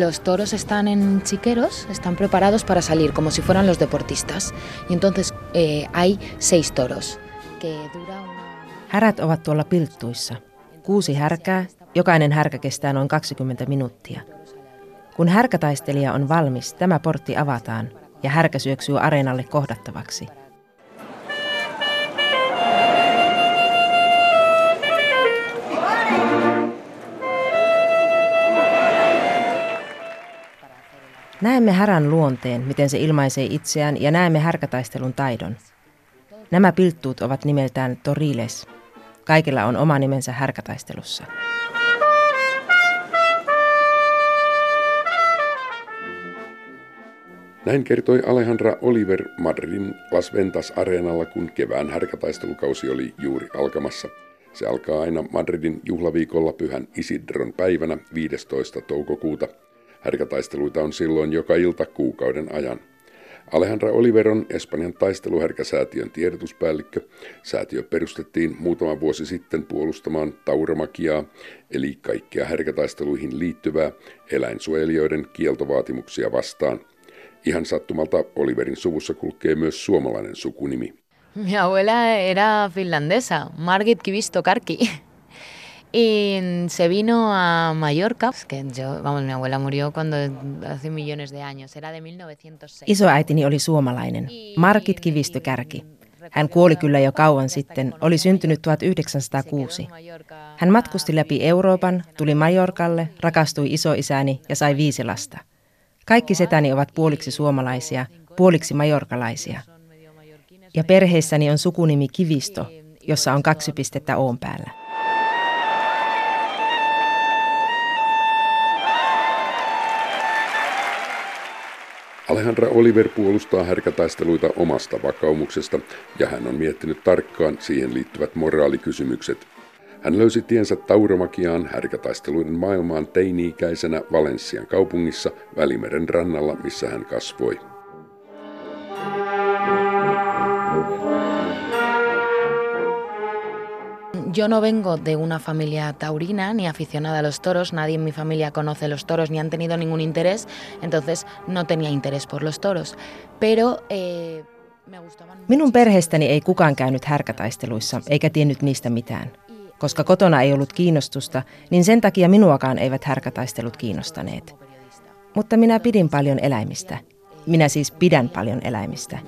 Los toros están en chiqueros, están preparados para salir como si fueran los deportistas. Y entonces eh, hay seis toros, que dura una... Härät ovat tuolla pilttuissa. Kuusi härkää, jokainen härkä kestää noin 20 minuuttia. Kun härkätaistelija on valmis, tämä portti avataan ja härkä syöksyy areenalle kohdattavaksi. Näemme härän luonteen, miten se ilmaisee itseään ja näemme härkätaistelun taidon. Nämä pilttuut ovat nimeltään toriles. Kaikilla on oma nimensä härkätaistelussa. Näin kertoi Alejandra Oliver Madridin Las Ventas areenalla, kun kevään härkätaistelukausi oli juuri alkamassa. Se alkaa aina Madridin juhlaviikolla pyhän Isidron päivänä 15. toukokuuta. Härkätaisteluita on silloin joka ilta kuukauden ajan. Alejandra Oliver on Espanjan taisteluherkäsäätiön tiedotuspäällikkö. Säätiö perustettiin muutama vuosi sitten puolustamaan tauromakiaa, eli kaikkea härkätaisteluihin liittyvää eläinsuojelijoiden kieltovaatimuksia vastaan. Ihan sattumalta Oliverin suvussa kulkee myös suomalainen sukunimi. Mi abuela era finlandesa, Margit Kivisto Karki. Y se vino a Mallorca, que yo, vamos, mi abuela murió cuando hace millones de años, era de 1906. Isoäitini oli suomalainen, Margit Kivistö-Kärki. Hän kuoli kyllä jo kauan sitten, oli syntynyt 1906. Hän matkusti läpi Euroopan, tuli Majorkalle, rakastui isoisäni ja sai viisi lasta. Kaikki setäni ovat puoliksi suomalaisia, puoliksi majorkalaisia. Ja perheessäni on sukunimi Kivisto, jossa on kaksi pistettä oon päällä. Alejandra Oliver puolustaa härkätaisteluita omasta vakaumuksesta ja hän on miettinyt tarkkaan siihen liittyvät moraalikysymykset. Hän löysi tiensä tauromakiaan härkätaisteluiden maailmaan teini-ikäisenä Valenssian kaupungissa Välimeren rannalla, missä hän kasvoi. Yo no vengo de una familia taurina ni aficionada a los toros, nadie en mi familia conoce los toros ni han tenido ningún interés, entonces no tenía interés por los toros. Pero eh, Minun perheestäni ei kukaan käynyt härkätaisteluissa eikä tiennyt niistä mitään. Koska kotona ei ollut kiinnostusta, niin sen takia minuakaan eivät härkätaistelut kiinnostaneet. Mutta minä pidin paljon eläimistä. Minä siis pidän paljon eläimistä.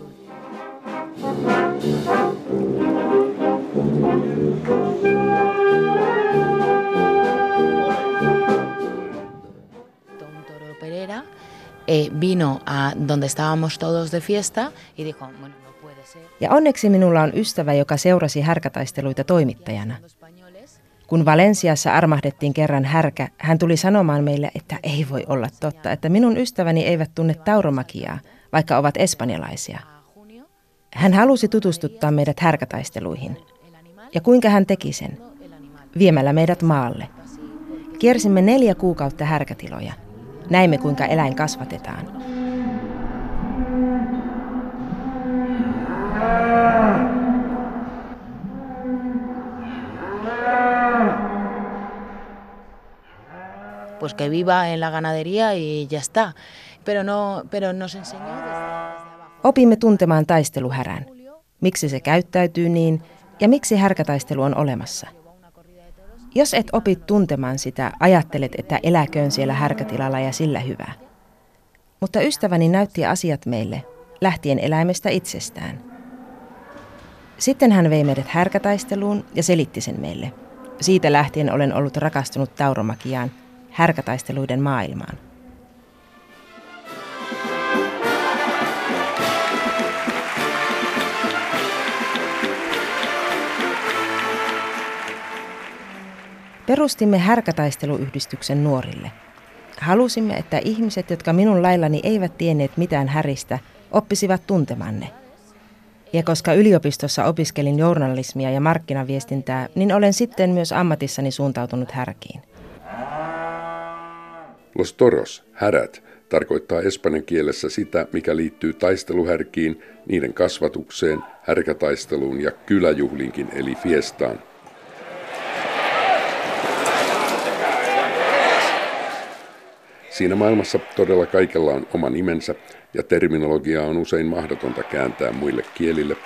Eh, vino a donde estábamos todos de fiesta y dijo, bueno, no puede ser. Ja onneksi minulla on ystävä, joka seurasi härkätaisteluita toimittajana. Kun Valensiassa armahdettiin kerran härkä, hän tuli sanomaan meille, että ei voi olla totta, että minun ystäväni eivät tunne tauromakiaa, vaikka ovat espanjalaisia. Hän halusi tutustuttaa meidät härkätaisteluihin. Ja kuinka hän teki sen? Viemällä meidät maalle. Kiersimme neljä kuukautta härkätiloja. Näimme, kuinka eläin kasvatetaan. Pues que viva en la ganadería y ya está. Pero, no, pero nos enseñó. Opimme tuntemaan taisteluhärän. Miksi se käyttäytyy niin ja miksi härkätaistelu on olemassa. Jos et opi tuntemaan sitä, ajattelet, että eläköön siellä härkätilalla ja sillä hyvä. Mutta ystäväni näytti asiat meille, lähtien eläimestä itsestään. Sitten hän vei meidät härkätaisteluun ja selitti sen meille. Siitä lähtien olen ollut rakastunut tauromakiaan, härkätaisteluiden maailmaan. Perustimme härkätaisteluyhdistyksen nuorille. Halusimme, että ihmiset, jotka minun laillani eivät tienneet mitään häristä, oppisivat tuntemanne. Ja koska yliopistossa opiskelin journalismia ja markkinaviestintää, niin olen sitten myös ammatissani suuntautunut härkiin. Los toros, härät, tarkoittaa espanjan kielessä sitä, mikä liittyy taisteluhärkiin, niiden kasvatukseen, härkätaisteluun ja kyläjuhlinkin eli fiestaan. Siinä maailmassa todella kaikella on oma nimensä ja terminologia on usein mahdotonta kääntää muille kielille.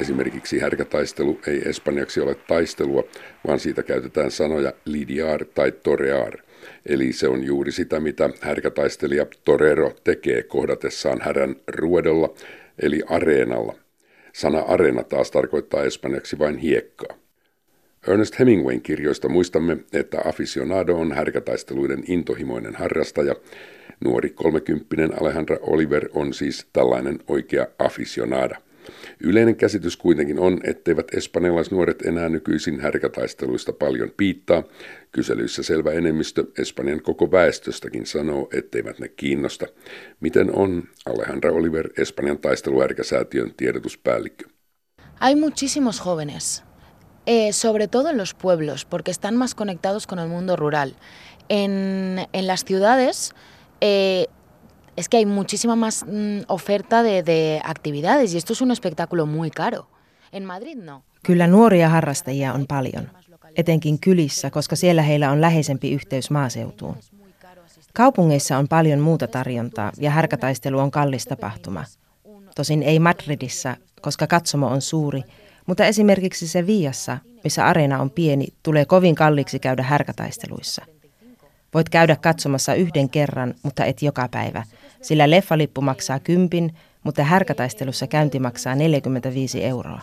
Esimerkiksi härkätaistelu ei espanjaksi ole taistelua, vaan siitä käytetään sanoja lidiar tai torear. Eli se on juuri sitä, mitä härkätaistelija Torero tekee kohdatessaan härän ruodolla, eli areenalla. Sana areena taas tarkoittaa espanjaksi vain hiekkaa. Ernest Hemingwayn kirjoista muistamme, että aficionado on härkätaisteluiden intohimoinen harrastaja. Nuori kolmekymppinen Alejandra Oliver on siis tällainen oikea aficionada. Yleinen käsitys kuitenkin on, etteivät espanjalaisnuoret enää nykyisin härkätaisteluista paljon piittaa. Kyselyissä selvä enemmistö Espanjan koko väestöstäkin sanoo, etteivät ne kiinnosta. Miten on Alejandra Oliver, Espanjan taisteluhärkäsäätiön tiedotuspäällikkö? Hay muchísimos jóvenes eh, sobre todo en los pueblos, porque están más conectados con el mundo rural. En, en las ciudades eh, es que hay muchísima más mm, oferta de, de actividades y esto es un espectáculo muy caro. En Madrid no. Kyllä nuoria harrastajia on paljon, etenkin kylissä, koska siellä heillä on läheisempi yhteys maaseutuun. Kaupungeissa on paljon muuta tarjontaa ja härkätaistelu on kallis tapahtuma. Tosin ei Madridissa, koska katsomo on suuri mutta esimerkiksi se Viassa, missä areena on pieni, tulee kovin kalliiksi käydä härkätaisteluissa. Voit käydä katsomassa yhden kerran, mutta et joka päivä, sillä leffalippu maksaa kympin, mutta härkätaistelussa käynti maksaa 45 euroa.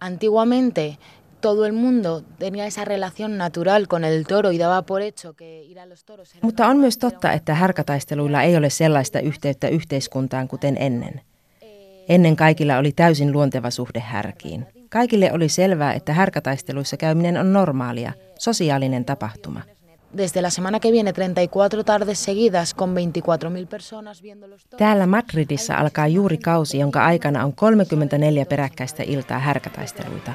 Antiguamente todo el mundo tenía esa relación natural con el toro y daba por hecho que ir a los toros... Mutta on myös totta, että härkätaisteluilla ei ole sellaista yhteyttä yhteiskuntaan kuten ennen. Ennen kaikilla oli täysin luonteva suhde härkiin. Kaikille oli selvää, että härkätaisteluissa käyminen on normaalia, sosiaalinen tapahtuma. Desde la semana que viene 34 tardes seguidas con 24.000 personas Täällä Madridissa alkaa juuri kausi, jonka aikana on 34 peräkkäistä iltaa härkätaisteluita.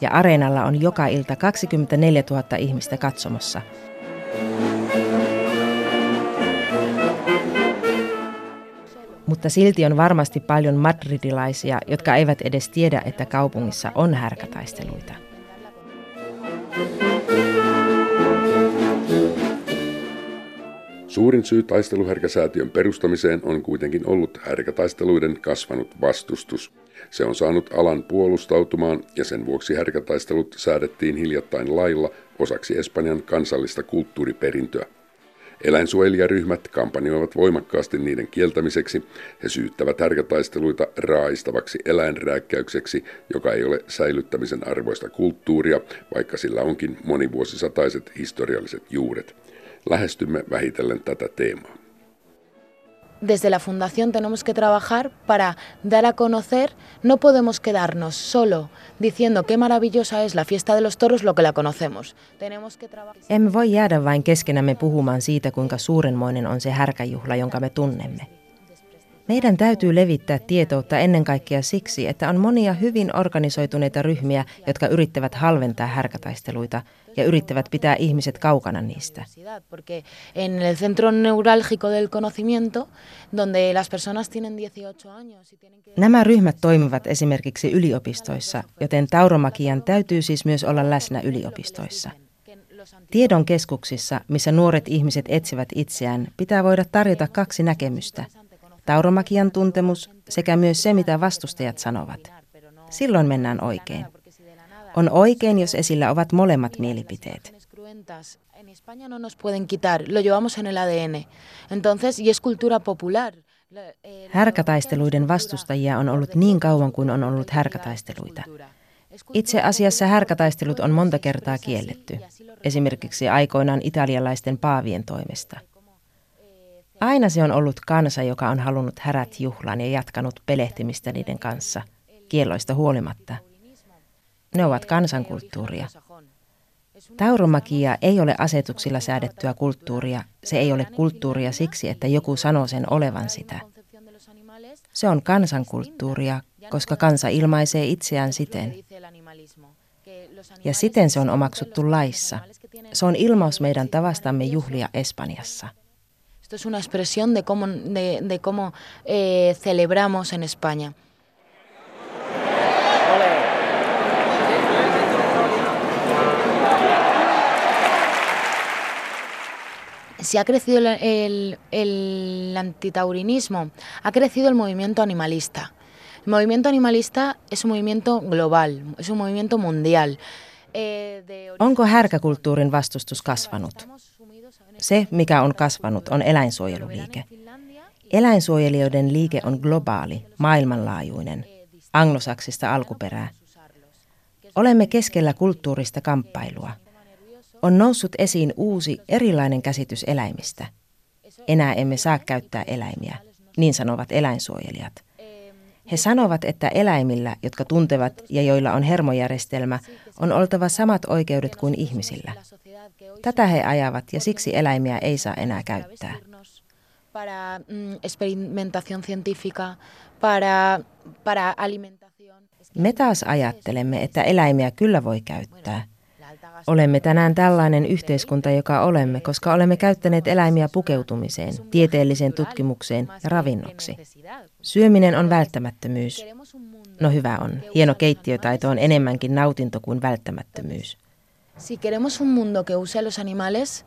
Ja areenalla on joka ilta 24 000 ihmistä katsomossa – Mutta silti on varmasti paljon madridilaisia, jotka eivät edes tiedä, että kaupungissa on härkätaisteluita. Suurin syy taisteluhärkäsäätiön perustamiseen on kuitenkin ollut härkätaisteluiden kasvanut vastustus. Se on saanut alan puolustautumaan ja sen vuoksi härkätaistelut säädettiin hiljattain lailla osaksi Espanjan kansallista kulttuuriperintöä. Eläinsuojelijaryhmät kampanjoivat voimakkaasti niiden kieltämiseksi. He syyttävät härkätaisteluita raastavaksi eläinrääkkäykseksi, joka ei ole säilyttämisen arvoista kulttuuria, vaikka sillä onkin monivuosisataiset historialliset juuret. Lähestymme vähitellen tätä teemaa. Desde la Fundación tenemos que trabajar para dar a conocer, no podemos quedarnos solo diciendo qué maravillosa es la fiesta de los toros lo que la conocemos. Tenemos que Emme voi jäädä vain keskenämme puhumaan siitä, kuinka suurenmoinen on se härkäjuhla, jonka me tunnemme. Meidän täytyy levittää tietoutta ennen kaikkea siksi, että on monia hyvin organisoituneita ryhmiä, jotka yrittävät halventaa härkätaisteluita ja yrittävät pitää ihmiset kaukana niistä. En el centro neurálgico del conocimiento, donde las personas tienen 18 años Nämä ryhmät toimivat esimerkiksi yliopistoissa, joten tauromakian täytyy siis myös olla läsnä yliopistoissa. Tiedon keskuksissa, missä nuoret ihmiset etsivät itseään, pitää voida tarjota kaksi näkemystä – tauromakian tuntemus sekä myös se, mitä vastustajat sanovat. Silloin mennään oikein. On oikein, jos esillä ovat molemmat mielipiteet. Härkätaisteluiden vastustajia on ollut niin kauan kuin on ollut härkätaisteluita. Itse asiassa härkätaistelut on monta kertaa kielletty, esimerkiksi aikoinaan italialaisten paavien toimesta. Aina se on ollut kansa, joka on halunnut härät juhlaan ja jatkanut pelehtimistä niiden kanssa, kielloista huolimatta. Ne ovat kansankulttuuria. Tauromakia ei ole asetuksilla säädettyä kulttuuria. Se ei ole kulttuuria siksi, että joku sanoo sen olevan sitä. Se on kansankulttuuria, koska kansa ilmaisee itseään siten. Ja siten se on omaksuttu laissa. Se on ilmaus meidän tavastamme juhlia Espanjassa. Esto es una expresión de cómo, de, de cómo eh, celebramos en España. si ha crecido el, el, el, antitaurinismo, ha crecido el movimiento animalista. El movimiento animalista es un movimiento global, es un movimiento mundial. Eh, Onko härkäkulttuurin vastustus kasvanut? Se, mikä on kasvanut, on eläinsuojeluliike. Eläinsuojelijoiden liike on globaali, maailmanlaajuinen, anglosaksista alkuperää. Olemme keskellä kulttuurista kamppailua – on noussut esiin uusi erilainen käsitys eläimistä. Enää emme saa käyttää eläimiä, niin sanovat eläinsuojelijat. He sanovat, että eläimillä, jotka tuntevat ja joilla on hermojärjestelmä, on oltava samat oikeudet kuin ihmisillä. Tätä he ajavat ja siksi eläimiä ei saa enää käyttää. Para mm, experimentación científica, para, para alimentación. Me taas ajattelemme, että eläimiä kyllä voi käyttää – Olemme tänään tällainen yhteiskunta, joka olemme, koska olemme käyttäneet eläimiä pukeutumiseen, tieteelliseen tutkimukseen ja ravinnoksi. Syöminen on välttämättömyys. No hyvä on. Hieno keittiötaito on enemmänkin nautinto kuin välttämättömyys. Si queremos un mundo que los animales,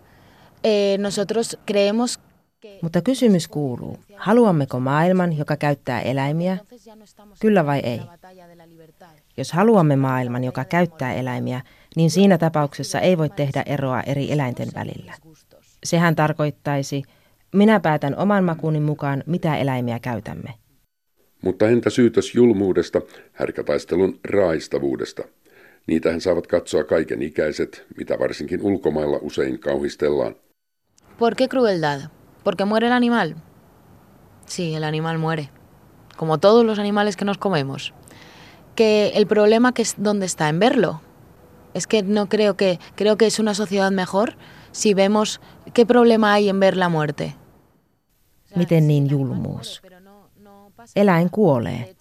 eh, nosotros creemos mutta kysymys kuuluu, haluammeko maailman, joka käyttää eläimiä? Kyllä vai ei? Jos haluamme maailman, joka käyttää eläimiä, niin siinä tapauksessa ei voi tehdä eroa eri eläinten välillä. Sehän tarkoittaisi, minä päätän oman makuni mukaan, mitä eläimiä käytämme. Mutta entä syytös julmuudesta, härkätaistelun raistavuudesta? Niitähän saavat katsoa kaiken ikäiset, mitä varsinkin ulkomailla usein kauhistellaan. ¿Por qué crueldad? Porque muere el animal. Sí, el animal muere. Como todos los animales que nos comemos. Que el problema que es dónde está en verlo, Es que no creo que, creo que es una sociedad mejor si vemos qué problema hay en ver la muerte. Miten niin julmuus? Eläin kuolee.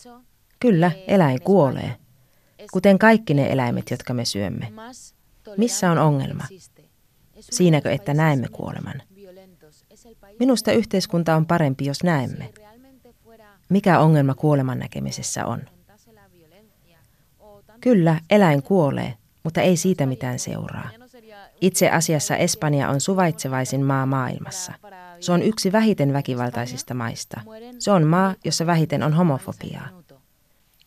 Kyllä, eläin kuolee. Kuten kaikki ne eläimet, jotka me syömme. Missä on ongelma? Siinäkö, että näemme kuoleman? Minusta yhteiskunta on parempi, jos näemme. Mikä ongelma kuoleman näkemisessä on? Kyllä, eläin kuolee, mutta ei siitä mitään seuraa. Itse asiassa Espanja on suvaitsevaisin maa maailmassa. Se on yksi vähiten väkivaltaisista maista. Se on maa, jossa vähiten on homofobiaa.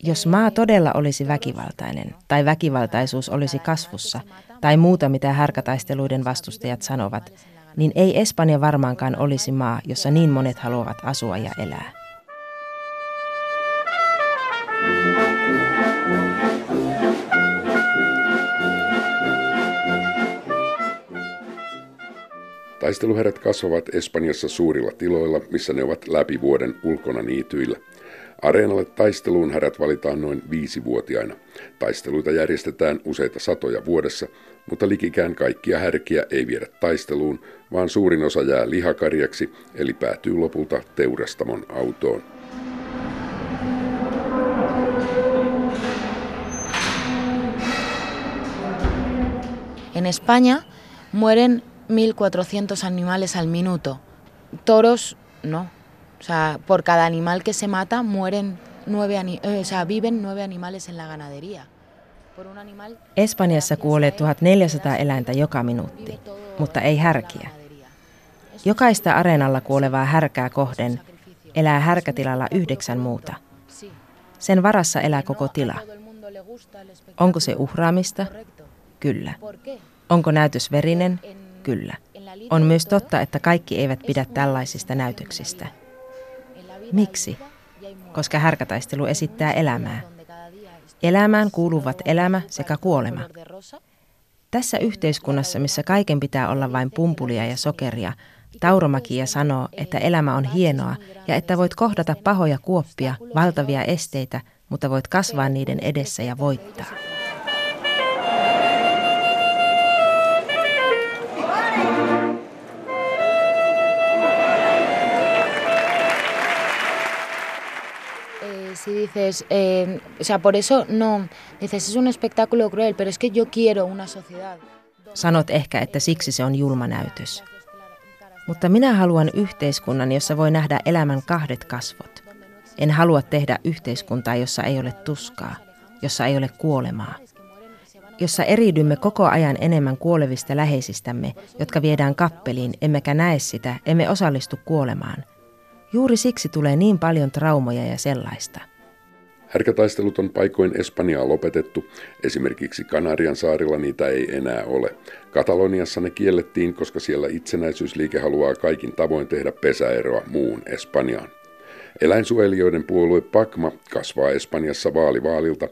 Jos maa todella olisi väkivaltainen, tai väkivaltaisuus olisi kasvussa, tai muuta mitä härkätaisteluiden vastustajat sanovat, niin ei Espanja varmaankaan olisi maa, jossa niin monet haluavat asua ja elää. Taisteluherät kasvavat Espanjassa suurilla tiloilla, missä ne ovat läpi vuoden ulkona niityillä. Areenalle taisteluun härät valitaan noin viisivuotiaina. Taisteluita järjestetään useita satoja vuodessa, mutta likikään kaikkia härkiä ei viedä taisteluun, vaan suurin osa jää lihakarjaksi, eli päätyy lopulta teurastamon autoon. En España mueren 1.400 animales al minuto. Toros, no. O sea, por cada animal que se mata mueren nueve, eh, o sea, viven nueve animales en la ganadería. Espanjassa kuolee 1400 eläintä joka minuutti, mutta ei härkiä. Jokaista areenalla kuolevaa härkää kohden elää härkätilalla yhdeksän muuta. Sen varassa elää koko tila. Onko se uhraamista? Kyllä. Onko näytös verinen? Kyllä. On myös totta, että kaikki eivät pidä tällaisista näytöksistä. Miksi? Koska härkätaistelu esittää elämää. Elämään kuuluvat elämä sekä kuolema. Tässä yhteiskunnassa, missä kaiken pitää olla vain pumpulia ja sokeria, Tauromakia sanoo, että elämä on hienoa ja että voit kohdata pahoja kuoppia, valtavia esteitä, mutta voit kasvaa niiden edessä ja voittaa. Si dices, eh, o sea, por eso no, dices, es un espectáculo cruel, pero es que yo quiero una sociedad. Sanot ehkä, että siksi se on julma näytös. Mutta minä haluan yhteiskunnan, jossa voi nähdä elämän kahdet kasvot. En halua tehdä yhteiskuntaa, jossa ei ole tuskaa, jossa ei ole kuolemaa, jossa eriydymme koko ajan enemmän kuolevista läheisistämme, jotka viedään kappeliin, emmekä näe sitä, emme osallistu kuolemaan. Juuri siksi tulee niin paljon traumoja ja sellaista. Härkätaistelut on paikoin Espanjaa lopetettu, esimerkiksi Kanarian saarilla niitä ei enää ole. Kataloniassa ne kiellettiin, koska siellä itsenäisyysliike haluaa kaikin tavoin tehdä pesäeroa muun Espanjaan. Eläinsuojelijoiden puolue Pakma kasvaa Espanjassa vaalivaalilta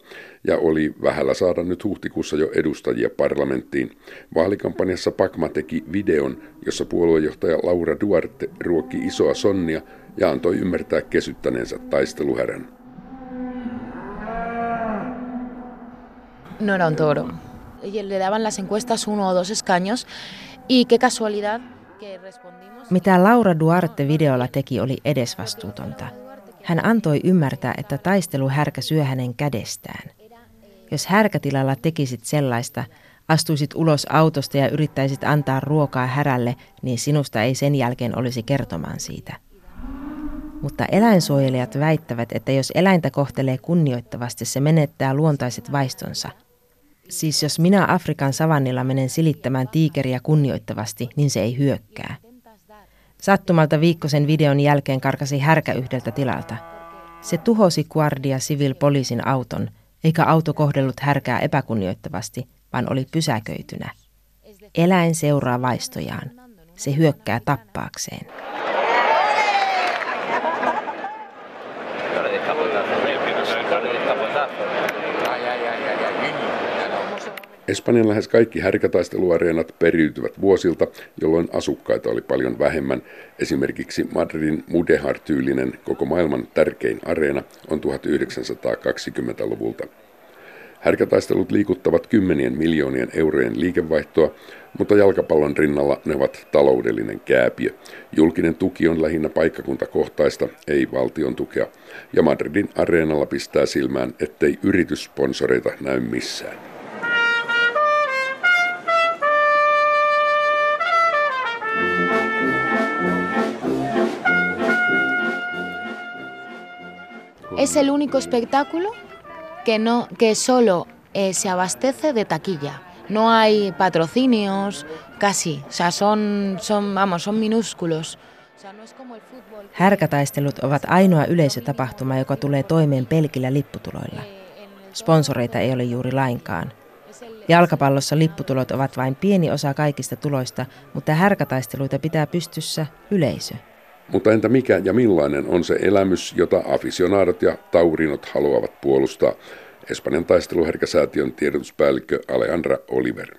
ja oli vähällä saada nyt huhtikuussa jo edustajia parlamenttiin. Vaalikampanjassa Pakma teki videon, jossa puoluejohtaja Laura Duarte ruokki isoa sonnia ja antoi ymmärtää kesyttäneensä taisteluhärän. No era un toro. Y le daban las encuestas uno o dos escaños y qué casualidad que respondimos... Mitä Laura Duarte videolla teki oli edesvastuutonta. Hän antoi ymmärtää, että taistelu härkä syö hänen kädestään. Jos härkätilalla tekisit sellaista, astuisit ulos autosta ja yrittäisit antaa ruokaa härälle, niin sinusta ei sen jälkeen olisi kertomaan siitä. Mutta eläinsuojelijat väittävät, että jos eläintä kohtelee kunnioittavasti, se menettää luontaiset vaistonsa. Siis jos minä Afrikan savannilla menen silittämään tiikeriä kunnioittavasti, niin se ei hyökkää. Sattumalta viikkosen videon jälkeen karkasi härkä yhdeltä tilalta. Se tuhosi Guardia Civil poliisin auton, eikä auto kohdellut härkää epäkunnioittavasti, vaan oli pysäköitynä. Eläin seuraa vaistojaan. Se hyökkää tappaakseen. Espanjan lähes kaikki härkätaisteluareenat periytyvät vuosilta, jolloin asukkaita oli paljon vähemmän. Esimerkiksi Madridin Mudejar-tyylinen koko maailman tärkein areena on 1920-luvulta. Härkätaistelut liikuttavat kymmenien miljoonien eurojen liikevaihtoa, mutta jalkapallon rinnalla ne ovat taloudellinen kääpiö. Julkinen tuki on lähinnä paikkakuntakohtaista, ei valtion tukea, ja Madridin areenalla pistää silmään, ettei yrityssponsoreita näy missään. Es el único espectáculo que, no, que solo eh, se abastece de taquilla. No hay patrocinios, casi. O sea, son, son, vamos, son minúsculos. Härkätaistelut ovat ainoa yleisötapahtuma, joka tulee toimeen pelkillä lipputuloilla. Sponsoreita ei ole juuri lainkaan. Jalkapallossa lipputulot ovat vain pieni osa kaikista tuloista, mutta härkätaisteluita pitää pystyssä yleisö. Mutta entä mikä ja millainen on se elämys, jota aficionadot ja taurinot haluavat puolustaa? Espanjan taisteluherkäsäätiön tiedotuspäällikkö Alejandra Oliver.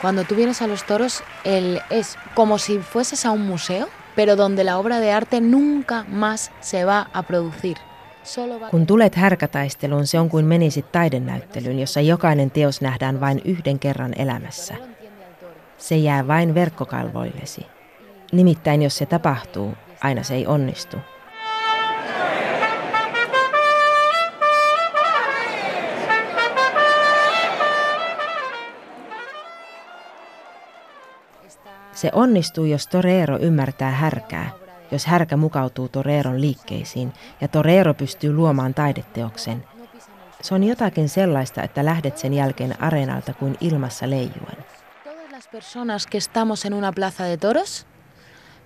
Cuando tú vienes a los toros, el, es como si fueses a un museo, pero donde la obra de arte nunca más se va a producir. Kun tulet härkätaisteluun, se on kuin menisit taidenäyttelyyn, jossa jokainen teos nähdään vain yhden kerran elämässä. Se jää vain verkkokalvoillesi. Nimittäin jos se tapahtuu, aina se ei onnistu. Se onnistuu, jos Torero ymmärtää härkää – jos härkä mukautuu Toreron liikkeisiin ja Torero pystyy luomaan taideteoksen. Se on jotakin sellaista, että lähdet sen jälkeen areenalta kuin ilmassa leijuen. Personas que estamos en una plaza de toros,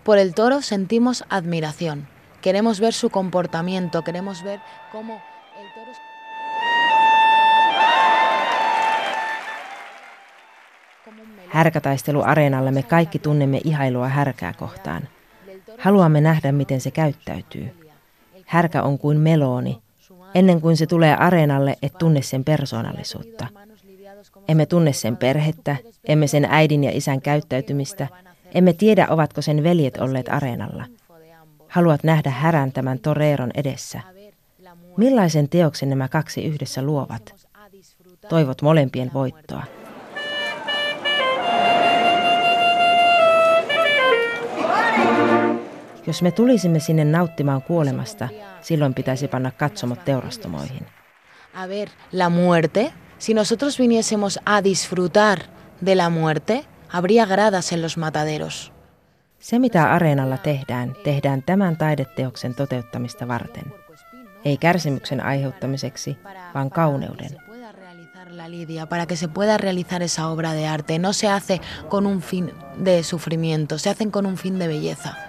por el toro sentimos admiración. Queremos ver su comportamiento, queremos ver cómo el toro... Härkätaisteluareenalla me kaikki tunnemme ihailua härkää kohtaan – Haluamme nähdä, miten se käyttäytyy. Härkä on kuin melooni. Ennen kuin se tulee areenalle, et tunne sen persoonallisuutta. Emme tunne sen perhettä, emme sen äidin ja isän käyttäytymistä, emme tiedä, ovatko sen veljet olleet areenalla. Haluat nähdä härän tämän toreeron edessä. Millaisen teoksen nämä kaksi yhdessä luovat? Toivot molempien voittoa. Jos me tulisimme sinne nauttimaan kuolemasta, silloin pitäisi panna katsomot teurastamoihin. A ver, la muerte, si nosotros viniésemos a disfrutar de la muerte, habría gradas en los mataderos. Se, mitä areenalla tehdään, tehdään tämän taideteoksen toteuttamista varten. Ei kärsimyksen aiheuttamiseksi, vaan kauneuden. la lidia, para que se pueda realizar esa obra de arte. No se hace con un fin de sufrimiento, se hacen con un fin de belleza.